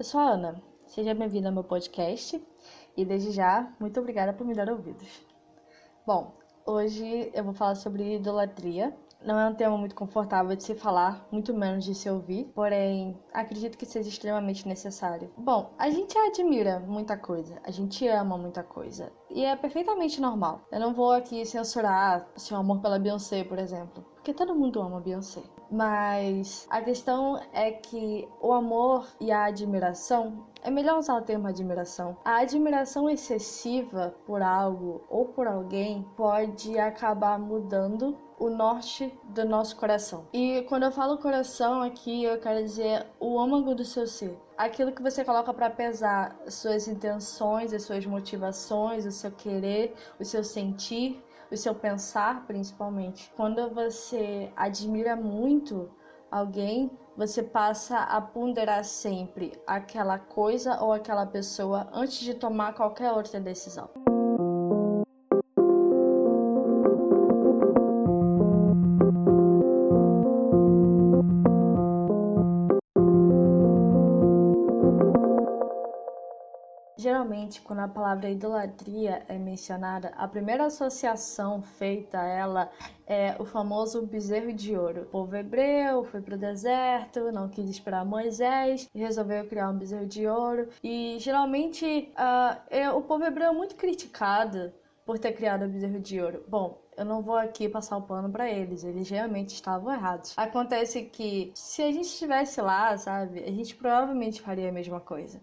Eu sou a Ana, seja bem-vinda ao meu podcast e desde já, muito obrigada por me dar ouvidos. Bom, hoje eu vou falar sobre idolatria. Não é um tema muito confortável de se falar, muito menos de se ouvir, porém acredito que seja extremamente necessário. Bom, a gente admira muita coisa, a gente ama muita coisa, e é perfeitamente normal. Eu não vou aqui censurar seu amor pela Beyoncé, por exemplo, porque todo mundo ama Beyoncé. Mas a questão é que o amor e a admiração é melhor usar o termo admiração. A admiração excessiva por algo ou por alguém pode acabar mudando o norte do nosso coração. E quando eu falo coração aqui, eu quero dizer o âmago do seu ser. Aquilo que você coloca para pesar suas intenções, as suas motivações, o seu querer, o seu sentir o seu pensar, principalmente. Quando você admira muito alguém, você passa a ponderar sempre aquela coisa ou aquela pessoa antes de tomar qualquer outra decisão. Geralmente, quando a palavra idolatria é mencionada, a primeira associação feita a ela é o famoso bezerro de ouro. O povo hebreu foi para o deserto, não quis esperar Moisés e resolveu criar um bezerro de ouro. E geralmente uh, é, o povo hebreu é muito criticado por ter criado o bezerro de ouro. Bom, eu não vou aqui passar o pano para eles, eles realmente estavam errados. Acontece que se a gente estivesse lá, sabe, a gente provavelmente faria a mesma coisa.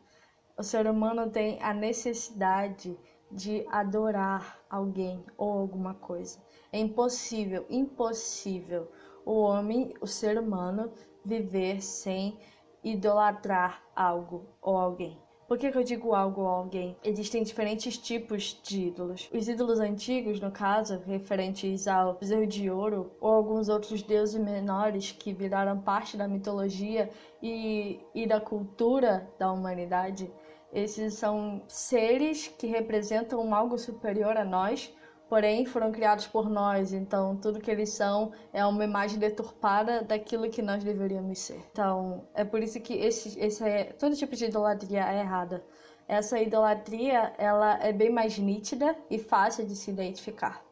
O ser humano tem a necessidade de adorar alguém ou alguma coisa. É impossível, impossível o homem, o ser humano, viver sem idolatrar algo ou alguém. Por que, que, eu digo algo ou alguém? Existem diferentes tipos de ídolos. Os ídolos antigos, no caso, referentes ao bezerro de ouro ou alguns outros deuses menores que viraram parte da mitologia e, e da cultura da humanidade, esses são seres que representam algo superior a nós, porém foram criados por nós, então tudo que eles são é uma imagem deturpada daquilo que nós deveríamos ser. Então, é por isso que esse, esse é, todo tipo de idolatria é errada. Essa idolatria, ela é bem mais nítida e fácil de se identificar.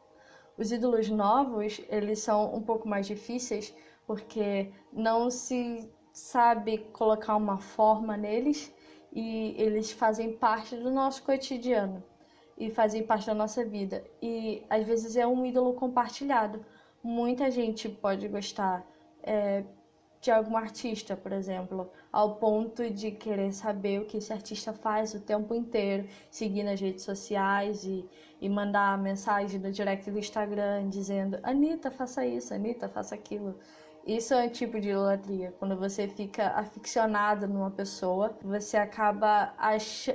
Os ídolos novos, eles são um pouco mais difíceis porque não se sabe colocar uma forma neles e eles fazem parte do nosso cotidiano e fazem parte da nossa vida. E às vezes é um ídolo compartilhado. Muita gente pode gostar é, de algum artista, por exemplo, ao ponto de querer saber o que esse artista faz o tempo inteiro, seguir nas redes sociais e, e mandar mensagem no direct do Instagram dizendo: Anitta, faça isso, Anitta, faça aquilo. Isso é um tipo de idolatria. Quando você fica aficionado numa pessoa, você acaba ach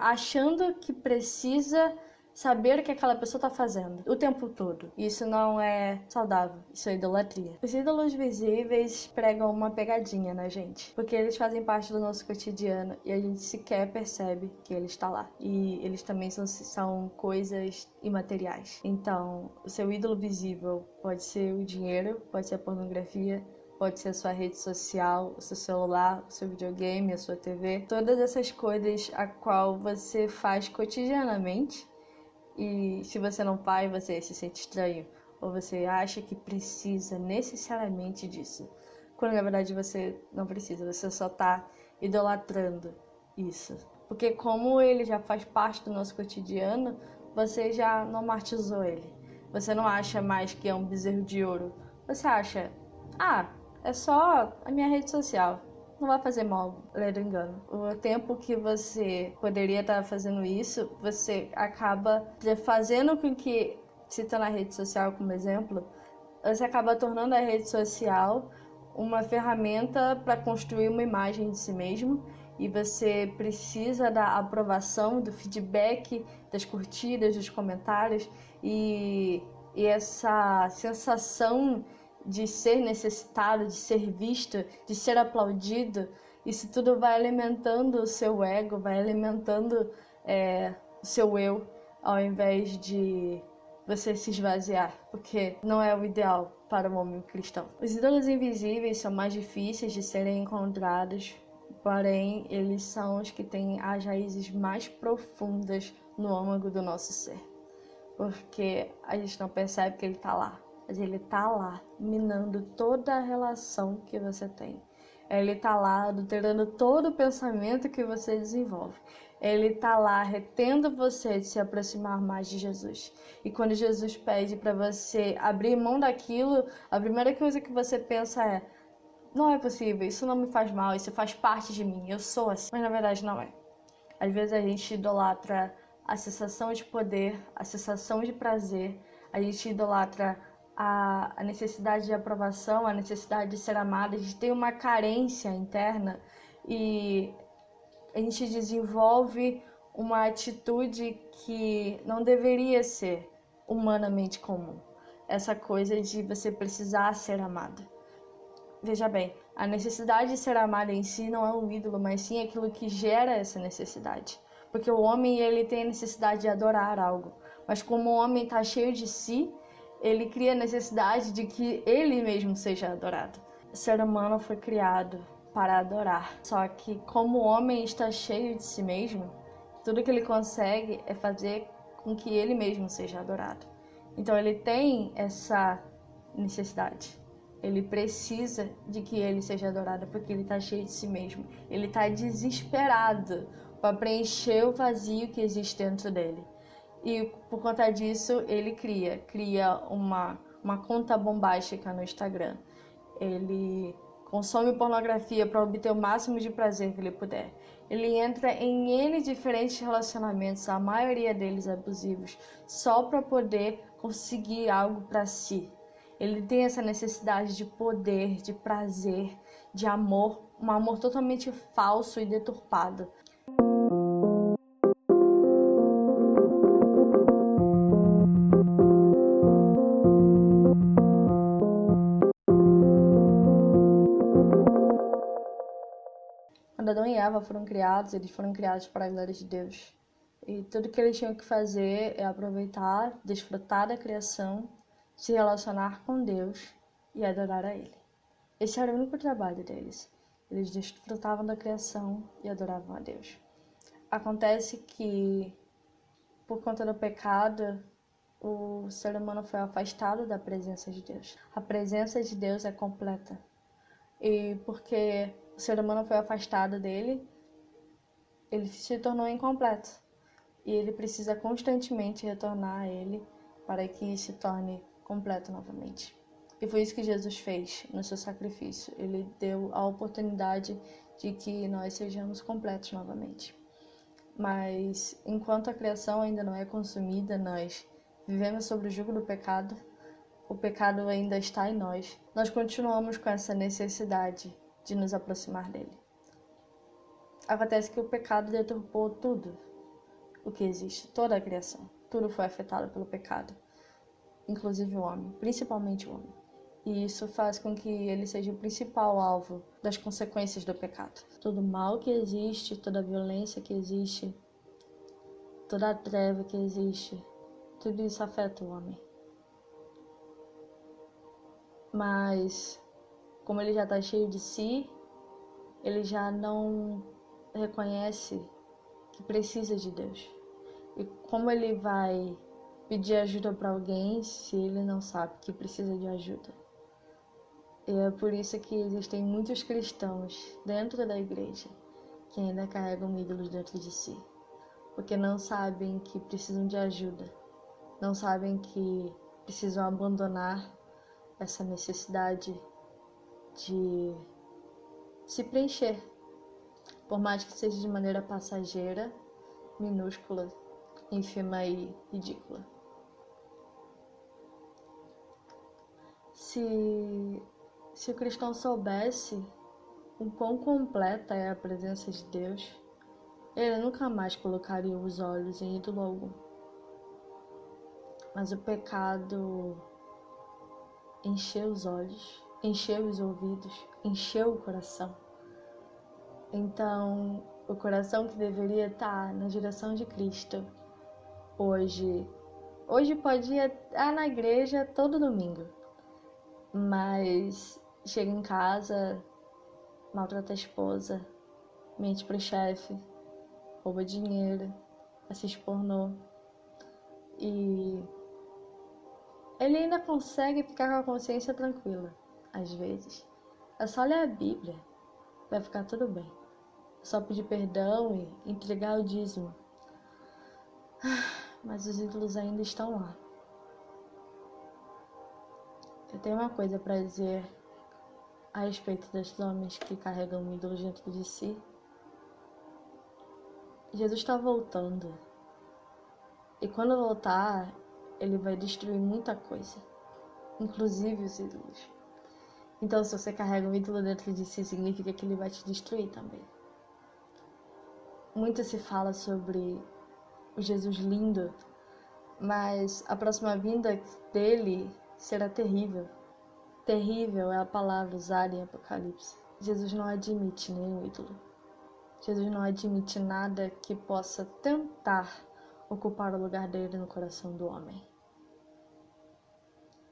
achando que precisa saber o que aquela pessoa está fazendo o tempo todo. Isso não é saudável, isso é idolatria. Os ídolos visíveis pregam uma pegadinha na gente, porque eles fazem parte do nosso cotidiano e a gente sequer percebe que ele está lá. E eles também são, são coisas imateriais. Então, o seu ídolo visível pode ser o dinheiro, pode ser a pornografia, pode ser a sua rede social, o seu celular, o seu videogame, a sua TV, todas essas coisas a qual você faz cotidianamente e se você não faz, você se sente estranho ou você acha que precisa necessariamente disso. Quando na verdade você não precisa, você só está idolatrando isso. Porque como ele já faz parte do nosso cotidiano, você já normatizou ele. Você não acha mais que é um bezerro de ouro. Você acha, ah, é só a minha rede social não vai fazer mal, ledo engano. O tempo que você poderia estar fazendo isso, você acaba fazendo com que, citando a rede social como exemplo, você acaba tornando a rede social uma ferramenta para construir uma imagem de si mesmo e você precisa da aprovação, do feedback, das curtidas, dos comentários e, e essa sensação de ser necessitado, de ser visto, de ser aplaudido, isso tudo vai alimentando o seu ego, vai alimentando é, o seu eu, ao invés de você se esvaziar, porque não é o ideal para o homem cristão. Os ídolos invisíveis são mais difíceis de serem encontrados, porém eles são os que têm as raízes mais profundas no âmago do nosso ser. Porque a gente não percebe que ele está lá, mas ele está lá, minando toda a relação que você tem. Ele está lá adulterando todo o pensamento que você desenvolve. Ele está lá retendo você de se aproximar mais de Jesus. E quando Jesus pede para você abrir mão daquilo, a primeira coisa que você pensa é: não é possível, isso não me faz mal, isso faz parte de mim, eu sou assim. Mas na verdade não é. Às vezes a gente idolatra a sensação de poder, a sensação de prazer, a gente idolatra a, a necessidade de aprovação, a necessidade de ser amada, de ter uma carência interna e a gente desenvolve uma atitude que não deveria ser humanamente comum. Essa coisa de você precisar ser amada. Veja bem, a necessidade de ser amada em si não é um ídolo, mas sim aquilo que gera essa necessidade. Porque o homem ele tem a necessidade de adorar algo, mas como o homem está cheio de si, ele cria a necessidade de que ele mesmo seja adorado. O ser humano foi criado para adorar. Só que como o homem está cheio de si mesmo, tudo que ele consegue é fazer com que ele mesmo seja adorado. Então ele tem essa necessidade. Ele precisa de que ele seja adorado porque ele está cheio de si mesmo. Ele está desesperado para preencher o vazio que existe dentro dele. E por conta disso, ele cria, cria uma, uma conta bombástica no Instagram. Ele consome pornografia para obter o máximo de prazer que ele puder. Ele entra em N diferentes relacionamentos, a maioria deles abusivos, só para poder conseguir algo para si. Ele tem essa necessidade de poder, de prazer, de amor, um amor totalmente falso e deturpado. Quando Adão e Eva foram criados, eles foram criados para a glória de Deus. E tudo que eles tinham que fazer é aproveitar, desfrutar da criação, se relacionar com Deus e adorar a Ele. Esse era o único trabalho deles. Eles desfrutavam da criação e adoravam a Deus. Acontece que, por conta do pecado, o ser humano foi afastado da presença de Deus. A presença de Deus é completa. E porque o ser humano foi afastado dele, ele se tornou incompleto. E ele precisa constantemente retornar a ele para que se torne completo novamente. E foi isso que Jesus fez no seu sacrifício. Ele deu a oportunidade de que nós sejamos completos novamente. Mas enquanto a criação ainda não é consumida, nós vivemos sobre o jugo do pecado, o pecado ainda está em nós. Nós continuamos com essa necessidade de nos aproximar dele. Acontece que o pecado deturpou tudo o que existe, toda a criação. Tudo foi afetado pelo pecado, inclusive o homem, principalmente o homem. E isso faz com que ele seja o principal alvo das consequências do pecado. Todo mal que existe, toda violência que existe, toda a treva que existe, tudo isso afeta o homem. Mas como ele já está cheio de si, ele já não reconhece que precisa de Deus. E como ele vai pedir ajuda para alguém se ele não sabe que precisa de ajuda? E é por isso que existem muitos cristãos dentro da igreja que ainda carregam ídolos dentro de si, porque não sabem que precisam de ajuda, não sabem que precisam abandonar essa necessidade de se preencher, por mais que seja de maneira passageira, minúscula, ínfima e ridícula. Se, se o cristão soubesse o quão completa é a presença de Deus, ele nunca mais colocaria os olhos em ídolo algum. Mas o pecado encheu os olhos encheu os ouvidos, encheu o coração. Então, o coração que deveria estar na direção de Cristo, hoje, hoje pode ir na igreja todo domingo, mas chega em casa, maltrata a esposa, mente pro chefe, rouba dinheiro, assiste pornô. E ele ainda consegue ficar com a consciência tranquila, às vezes. É só ler a Bíblia, vai ficar tudo bem. É só pedir perdão e entregar o dízimo. Mas os ídolos ainda estão lá. Eu tenho uma coisa para dizer a respeito dos homens que carregam ídolos dentro de si. Jesus está voltando. E quando voltar, ele vai destruir muita coisa, inclusive os ídolos. Então, se você carrega um ídolo dentro de si, significa que ele vai te destruir também. Muito se fala sobre o Jesus lindo, mas a próxima vinda dele será terrível. Terrível é a palavra usada em Apocalipse. Jesus não admite nenhum ídolo. Jesus não admite nada que possa tentar ocupar o lugar dele no coração do homem.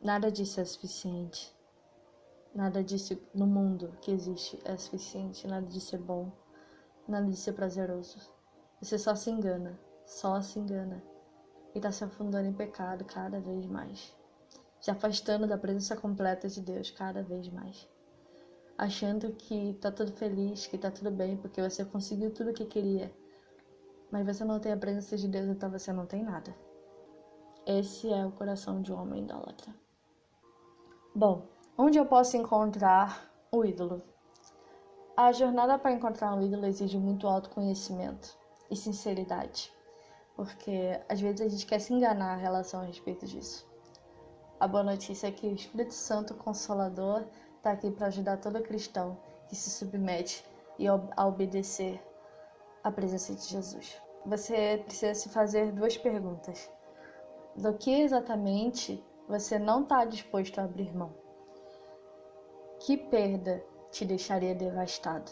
Nada disso é suficiente. Nada disso no mundo que existe é suficiente. Nada disso é bom. Nada disso é prazeroso. Você só se engana. Só se engana. E está se afundando em pecado cada vez mais. Se afastando da presença completa de Deus cada vez mais. Achando que tá tudo feliz, que tá tudo bem, porque você conseguiu tudo o que queria. Mas você não tem a presença de Deus, então você não tem nada. Esse é o coração de um homem idólatra. Bom, Onde eu posso encontrar o ídolo? A jornada para encontrar um ídolo exige muito autoconhecimento e sinceridade, porque às vezes a gente quer se enganar em relação a respeito disso. A boa notícia é que o Espírito Santo Consolador está aqui para ajudar todo cristão que se submete e a obedecer à presença de Jesus. Você precisa se fazer duas perguntas: do que exatamente você não está disposto a abrir mão? Que perda te deixaria devastado?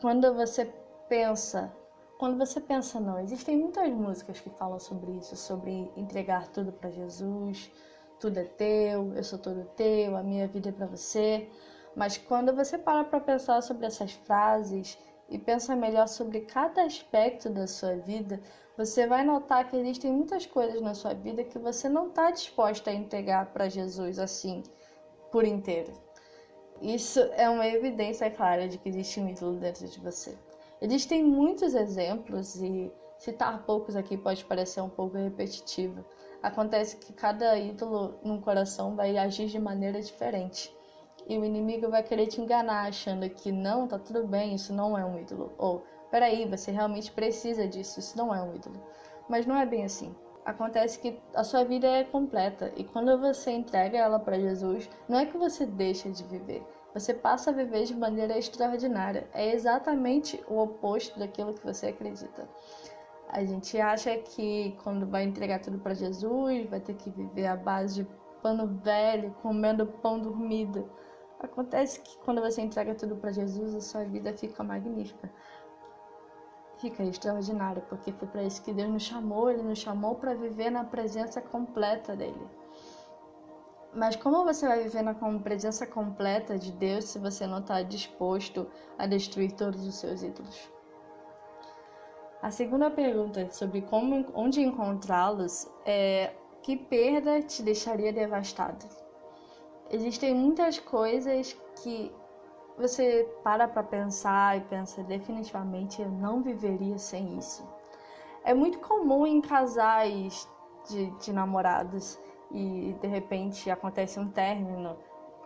Quando você pensa, quando você pensa não, existem muitas músicas que falam sobre isso, sobre entregar tudo para Jesus, tudo é teu, eu sou todo teu, a minha vida é para você. Mas quando você para para pensar sobre essas frases e pensa melhor sobre cada aspecto da sua vida, você vai notar que existem muitas coisas na sua vida que você não está disposta a entregar para Jesus assim por inteiro. Isso é uma evidência clara de que existe um ídolo dentro de você. Existem muitos exemplos e citar poucos aqui pode parecer um pouco repetitivo. Acontece que cada ídolo no coração vai agir de maneira diferente. E o inimigo vai querer te enganar achando que não, tá tudo bem, isso não é um ídolo. Ou, peraí, você realmente precisa disso, isso não é um ídolo. Mas não é bem assim acontece que a sua vida é completa e quando você entrega ela para Jesus, não é que você deixa de viver, você passa a viver de maneira extraordinária. É exatamente o oposto daquilo que você acredita. A gente acha que quando vai entregar tudo para Jesus, vai ter que viver à base de pano velho, comendo pão dormido. Acontece que quando você entrega tudo para Jesus, a sua vida fica magnífica fica extraordinário, porque foi para isso que Deus nos chamou, Ele nos chamou para viver na presença completa dEle. Mas como você vai viver na presença completa de Deus se você não está disposto a destruir todos os seus ídolos? A segunda pergunta sobre como, onde encontrá-los é que perda te deixaria devastado? Existem muitas coisas que você para para pensar e pensa definitivamente eu não viveria sem isso. É muito comum em casais de, de namorados e de repente acontece um término,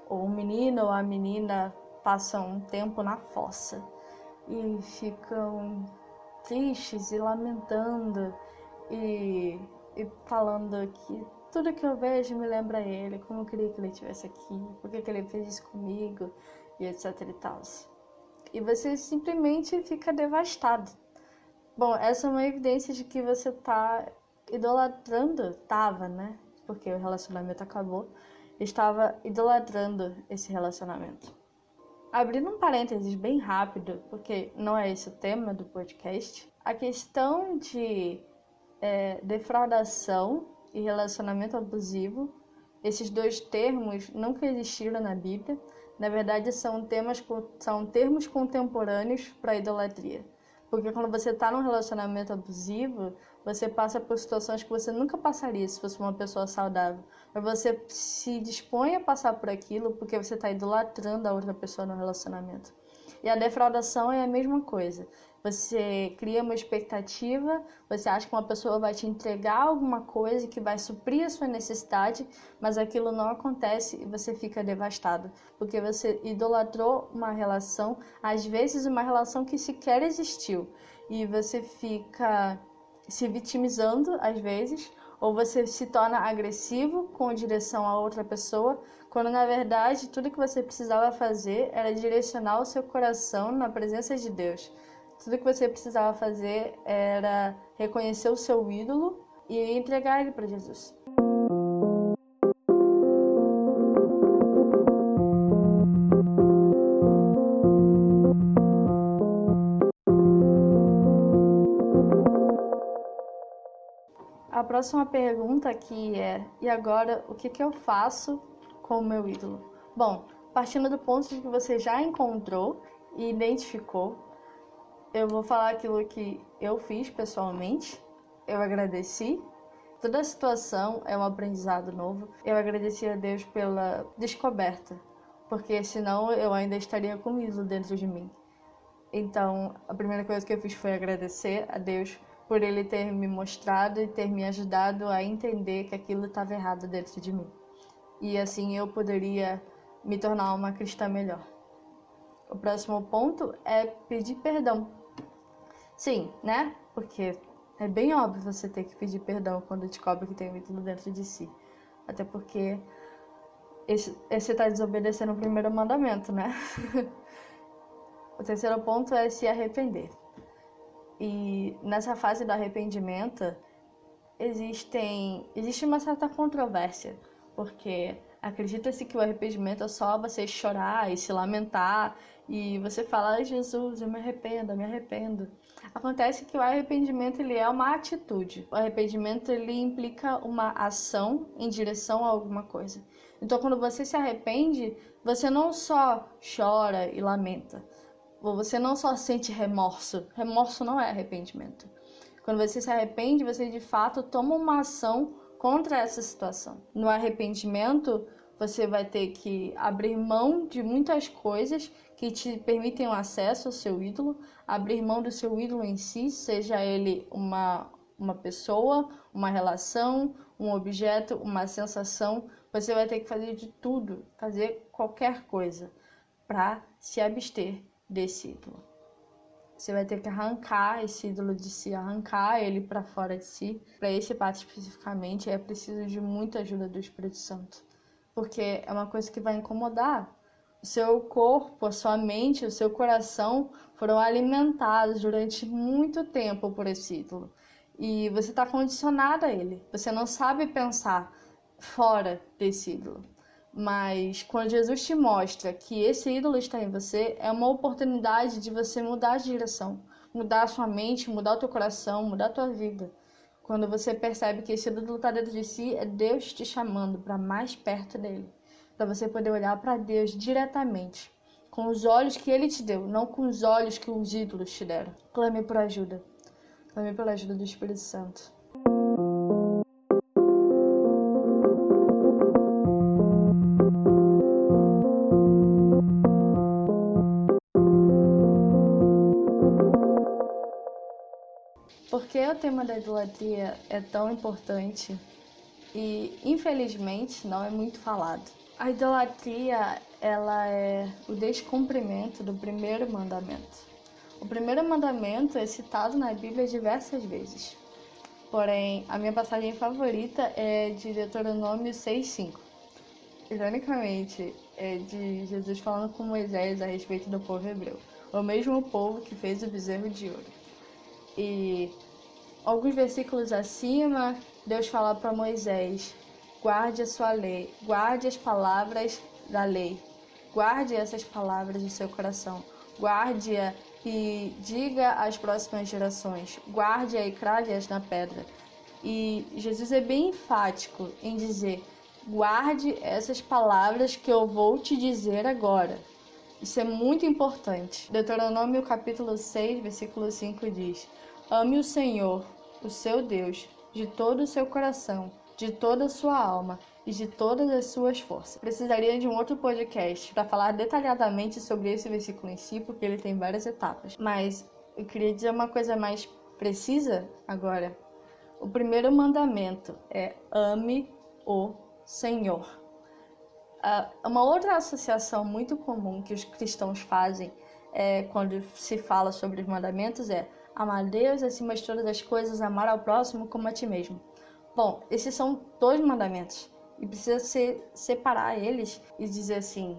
ou o menino ou a menina passam um tempo na fossa e ficam tristes e lamentando e, e falando que tudo que eu vejo me lembra ele, como eu queria que ele estivesse aqui, por que ele fez isso comigo, e etc e tal. E você simplesmente fica devastado. Bom, essa é uma evidência de que você tá idolatrando, tava, né? Porque o relacionamento acabou, estava idolatrando esse relacionamento. Abrindo um parênteses bem rápido, porque não é esse o tema do podcast, a questão de é, defraudação e relacionamento abusivo, esses dois termos nunca existiram na Bíblia, Na verdade, são, temas, são termos contemporâneos para idolatria. Porque quando você está num relacionamento abusivo, você passa por situações que você nunca passaria se fosse uma pessoa saudável. Mas você se dispõe a passar por aquilo porque você está idolatrando a outra pessoa no relacionamento. E a defraudação é a mesma coisa. Você cria uma expectativa, você acha que uma pessoa vai te entregar alguma coisa que vai suprir a sua necessidade, mas aquilo não acontece e você fica devastado, porque você idolatrou uma relação, às vezes uma relação que sequer existiu, e você fica se vitimizando às vezes, ou você se torna agressivo com direção a outra pessoa, quando na verdade tudo que você precisava fazer era direcionar o seu coração na presença de Deus. Tudo que você precisava fazer era reconhecer o seu ídolo e entregar ele para Jesus. A próxima pergunta aqui é: e agora o que, que eu faço com o meu ídolo? Bom, partindo do ponto de que você já encontrou e identificou eu vou falar aquilo que eu fiz pessoalmente. Eu agradeci. Toda a situação é um aprendizado novo. Eu agradeci a Deus pela descoberta, porque senão eu ainda estaria com isso dentro de mim. Então, a primeira coisa que eu fiz foi agradecer a Deus por ele ter me mostrado e ter me ajudado a entender que aquilo estava errado dentro de mim. E assim eu poderia me tornar uma cristã melhor. O próximo ponto é pedir perdão Sim, né? Porque é bem óbvio você ter que pedir perdão quando descobre que tem um ídolo dentro de si. Até porque esse, esse tá desobedecendo o primeiro mandamento, né? o terceiro ponto é se arrepender. E nessa fase do arrependimento existem existe uma certa controvérsia, porque acredita-se que o arrependimento é só você chorar e se lamentar e você falar, Jesus, eu me arrependo, eu me arrependo. Acontece que o arrependimento ele é uma atitude. O arrependimento ele implica uma ação em direção a alguma coisa. Então, quando você se arrepende, você não só chora e lamenta, você não só sente remorso. Remorso não é arrependimento. Quando você se arrepende, você de fato toma uma ação contra essa situação. No arrependimento, você vai ter que abrir mão de muitas coisas que te permitem o acesso ao seu ídolo, abrir mão do seu ídolo em si, seja ele uma, uma pessoa, uma relação, um objeto, uma sensação. Você vai ter que fazer de tudo, fazer qualquer coisa para se abster desse ídolo. Você vai ter que arrancar esse ídolo de si, arrancar ele para fora de si. Para esse passo especificamente, é preciso de muita ajuda do Espírito Santo porque é uma coisa que vai incomodar. O seu corpo, a sua mente, o seu coração foram alimentados durante muito tempo por esse ídolo. E você está condicionado a ele. Você não sabe pensar fora desse ídolo. Mas quando Jesus te mostra que esse ídolo está em você, é uma oportunidade de você mudar de direção, mudar a sua mente, mudar o teu coração, mudar a tua vida. Quando você percebe que esse ídolo está dentro de si, é Deus te chamando para mais perto dele, para você poder olhar para Deus diretamente, com os olhos que ele te deu, não com os olhos que os ídolos te deram. Clame por ajuda. Clame pela ajuda do Espírito Santo. O tema da idolatria é tão importante e, infelizmente, não é muito falado? A idolatria, ela é o descumprimento do primeiro mandamento. O primeiro mandamento é citado na Bíblia diversas vezes. Porém, a minha passagem favorita é de Deuteronômio 6:5. Ironicamente, é de Jesus falando com Moisés a respeito do povo hebreu, o mesmo povo que fez o bezerro de ouro. E alguns versículos acima, Deus fala para Moisés: guarde a sua lei, guarde as palavras da lei, guarde essas palavras no seu coração, guarde-a e diga às próximas gerações, guarde-a e crave-as na pedra. E Jesus é bem enfático em dizer: Guarde essas palavras que eu vou te dizer agora. Isso é muito importante. Deuteronômio capítulo 6, versículo 5 diz: Ame o Senhor, o seu Deus, de todo o seu coração, de toda a sua alma e de todas as suas forças. Precisaria de um outro podcast para falar detalhadamente sobre esse versículo em si, porque ele tem várias etapas. Mas eu queria dizer uma coisa mais precisa agora. O primeiro mandamento é ame o Senhor. Uma outra associação muito comum que os cristãos fazem é, quando se fala sobre os mandamentos é amar a Deus acima de todas as coisas, amar ao próximo como a ti mesmo. Bom, esses são dois mandamentos e precisa se separar eles e dizer assim: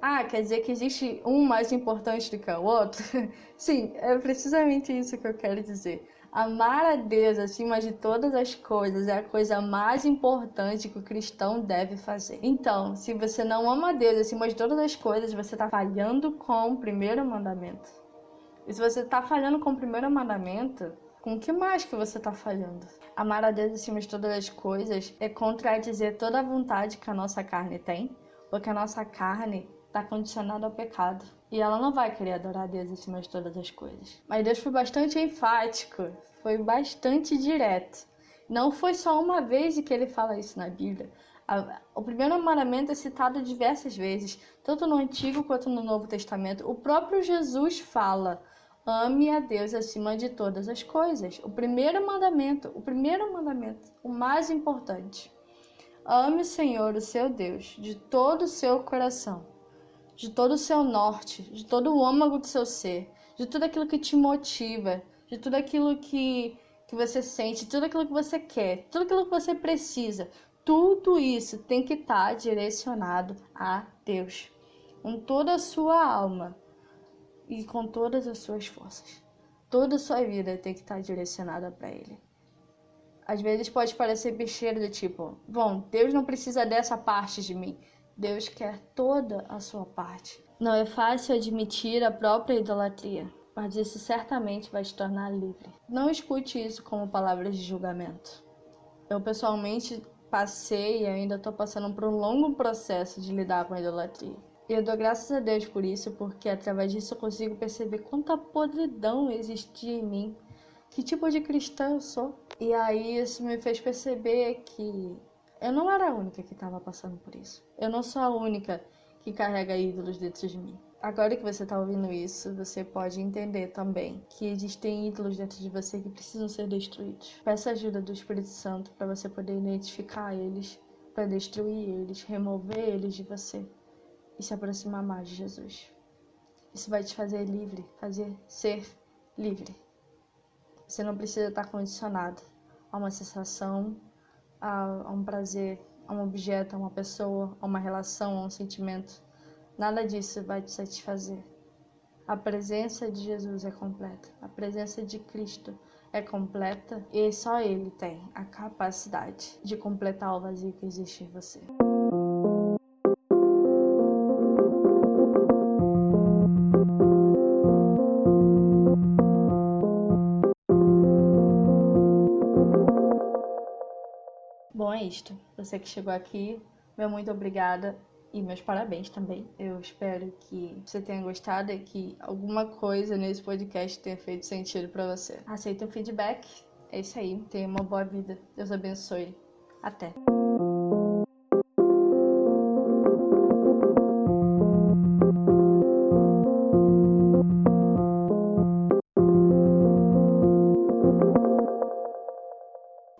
ah, quer dizer que existe um mais importante do que o outro? Sim, é precisamente isso que eu quero dizer. Amar a Deus acima de todas as coisas é a coisa mais importante que o cristão deve fazer. Então, se você não ama a Deus acima de todas as coisas, você está falhando com o primeiro mandamento. E se você está falhando com o primeiro mandamento, com o que mais que você está falhando? Amar a Deus acima de todas as coisas é contradizer toda a vontade que a nossa carne tem, porque a nossa carne está condicionada ao pecado. E ela não vai querer adorar a Deus acima de todas as coisas. Mas Deus foi bastante enfático, foi bastante direto. Não foi só uma vez que ele fala isso na Bíblia. O primeiro mandamento é citado diversas vezes, tanto no Antigo quanto no Novo Testamento. O próprio Jesus fala: ame a Deus acima de todas as coisas. O primeiro mandamento, o primeiro mandamento, o mais importante. Ame o Senhor, o seu Deus, de todo o seu coração, de todo o seu norte, de todo o âmago do seu ser, de tudo aquilo que te motiva, de tudo aquilo que, que você sente, tudo aquilo que você quer, tudo aquilo que você precisa. Tudo isso tem que estar tá direcionado a Deus, com toda a sua alma e com todas as suas forças. Toda a sua vida tem que estar direcionada para Ele. Às vezes pode parecer besteira do tipo, bom, Deus não precisa dessa parte de mim. Deus quer toda a sua parte. Não é fácil admitir a própria idolatria, mas isso certamente vai te tornar livre. Não escute isso como palavras de julgamento. Eu pessoalmente passei e ainda estou passando por um longo processo de lidar com a idolatria. Eu dou graças a Deus por isso, porque através disso eu consigo perceber quanta podridão existia em mim, que tipo de cristã eu sou. E aí isso me fez perceber que eu não era a única que estava passando por isso. Eu não sou a única que carrega ídolos dentro de mim. Agora que você está ouvindo isso, você pode entender também que existem ídolos dentro de você que precisam ser destruídos. Peça ajuda do Espírito Santo para você poder identificar eles, para destruir eles, remover eles de você e se aproximar mais de Jesus. Isso vai te fazer livre, fazer ser livre. Você não precisa estar condicionado a uma sensação a, um prazer, a um objeto, a uma pessoa, a uma relação, a um sentimento. Nada disso vai te satisfazer. A presença de Jesus é completa. A presença de Cristo é completa e só Ele tem a capacidade de completar o vazio que existe em você. Você que chegou aqui, meu muito obrigada e meus parabéns também. Eu espero que você tenha gostado e que alguma coisa nesse podcast tenha feito sentido para você. Aceita o feedback. É isso aí. Tenha uma boa vida. Deus abençoe. Até.